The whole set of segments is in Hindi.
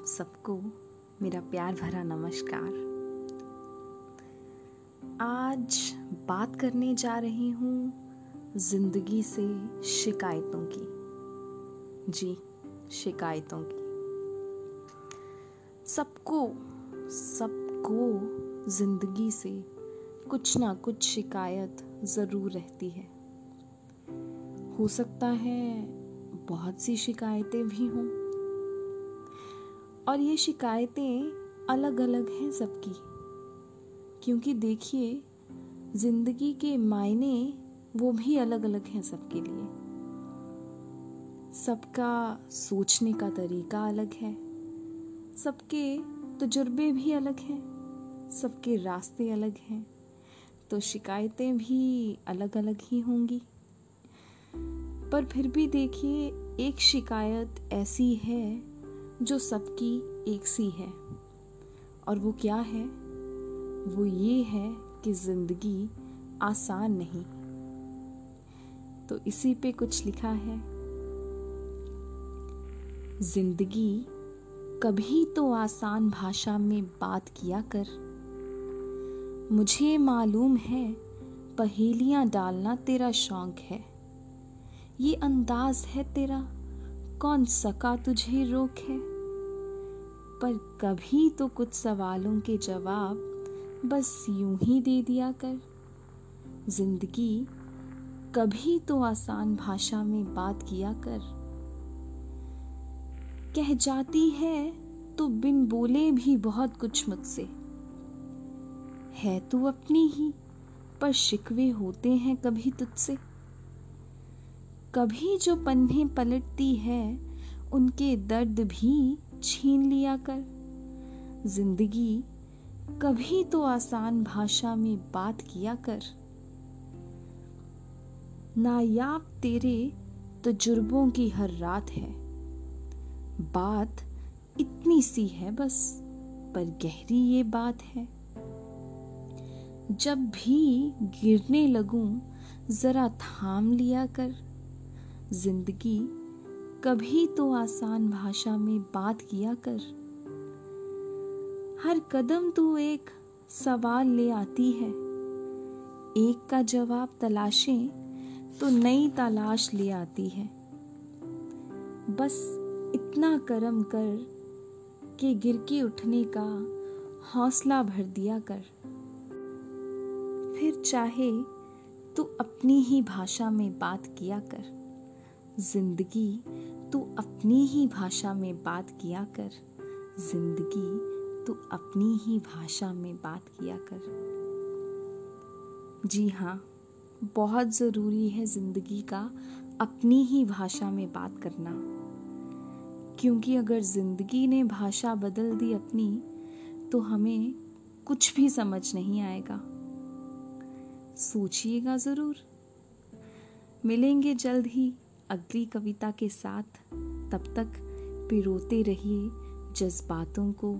आप सबको मेरा प्यार भरा नमस्कार। आज बात करने जा रही हूँ ज़िंदगी से शिकायतों की। जी, शिकायतों की। सबको सबको ज़िंदगी से कुछ ना कुछ शिकायत ज़रूर रहती है। हो सकता है बहुत सी शिकायतें भी हों। और ये शिकायतें अलग अलग हैं सबकी। क्योंकि देखिए, ज़िंदगी के मायने वो भी अलग अलग हैं सबके लिए। सबका सोचने का तरीका अलग है। सबके तजुर्बे भी अलग हैं। सबके रास्ते अलग हैं। तो शिकायतें भी अलग अलग ही होंगी। पर फिर भी देखिए, एक शिकायत ऐसी है जो सबकी एक सी है। और वो क्या है? वो ये है कि ज़िंदगी आसान नहीं। तो इसी पे कुछ लिखा है। ज़िंदगी कभी तो आसान भाषा में बात किया कर। मुझे मालूम है पहेलियाँ डालना तेरा शौक है। ये अंदाज है तेरा, कौन सका तुझे रोक है? पर कभी तो कुछ सवालों के जवाब बस यूँ ही दे दिया कर। ज़िंदगी कभी तो आसान भाषा में बात किया कर। कह जाती है तो बिन बोले भी बहुत कुछ मुझसे। है तू अपनी ही, पर शिकवे होते हैं कभी तुझसे। कभी जो पन्ने पलटती है, उनके दर्द भी छीन लिया कर। ज़िंदगी कभी तो आसान भाषा में बात किया कर। नायाब तेरे तजुर्बों की हर रात है। बात इतनी सी है बस, पर गहरी ये बात है। जब भी गिरने लगूं, जरा थाम लिया कर। ज़िंदगी कभी तो आसान भाषा में बात किया कर। हर कदम तू एक सवाल ले आती है। एक का जवाब तलाशें तो नई तलाश ले आती है। बस इतना करम कर के गिर के उठने का हौसला भर दिया कर। फिर चाहे तू अपनी ही भाषा में बात किया कर। ज़िंदगी तू अपनी ही भाषा में बात किया कर। ज़िंदगी, तू अपनी ही भाषा में बात किया कर। जी हाँ बहुत ज़रूरी है ज़िंदगी का अपनी ही भाषा में बात करना। क्योंकि अगर ज़िंदगी ने भाषा बदल दी अपनी तो हमें कुछ भी समझ नहीं आएगा। सोचिएगा ज़रूर। मिलेंगे जल्द ही। अगली कविता के साथ तब तक पिरोते रहिए जज्बातों को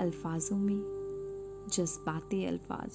अल्फाजों में जज्बाते अल्फाज।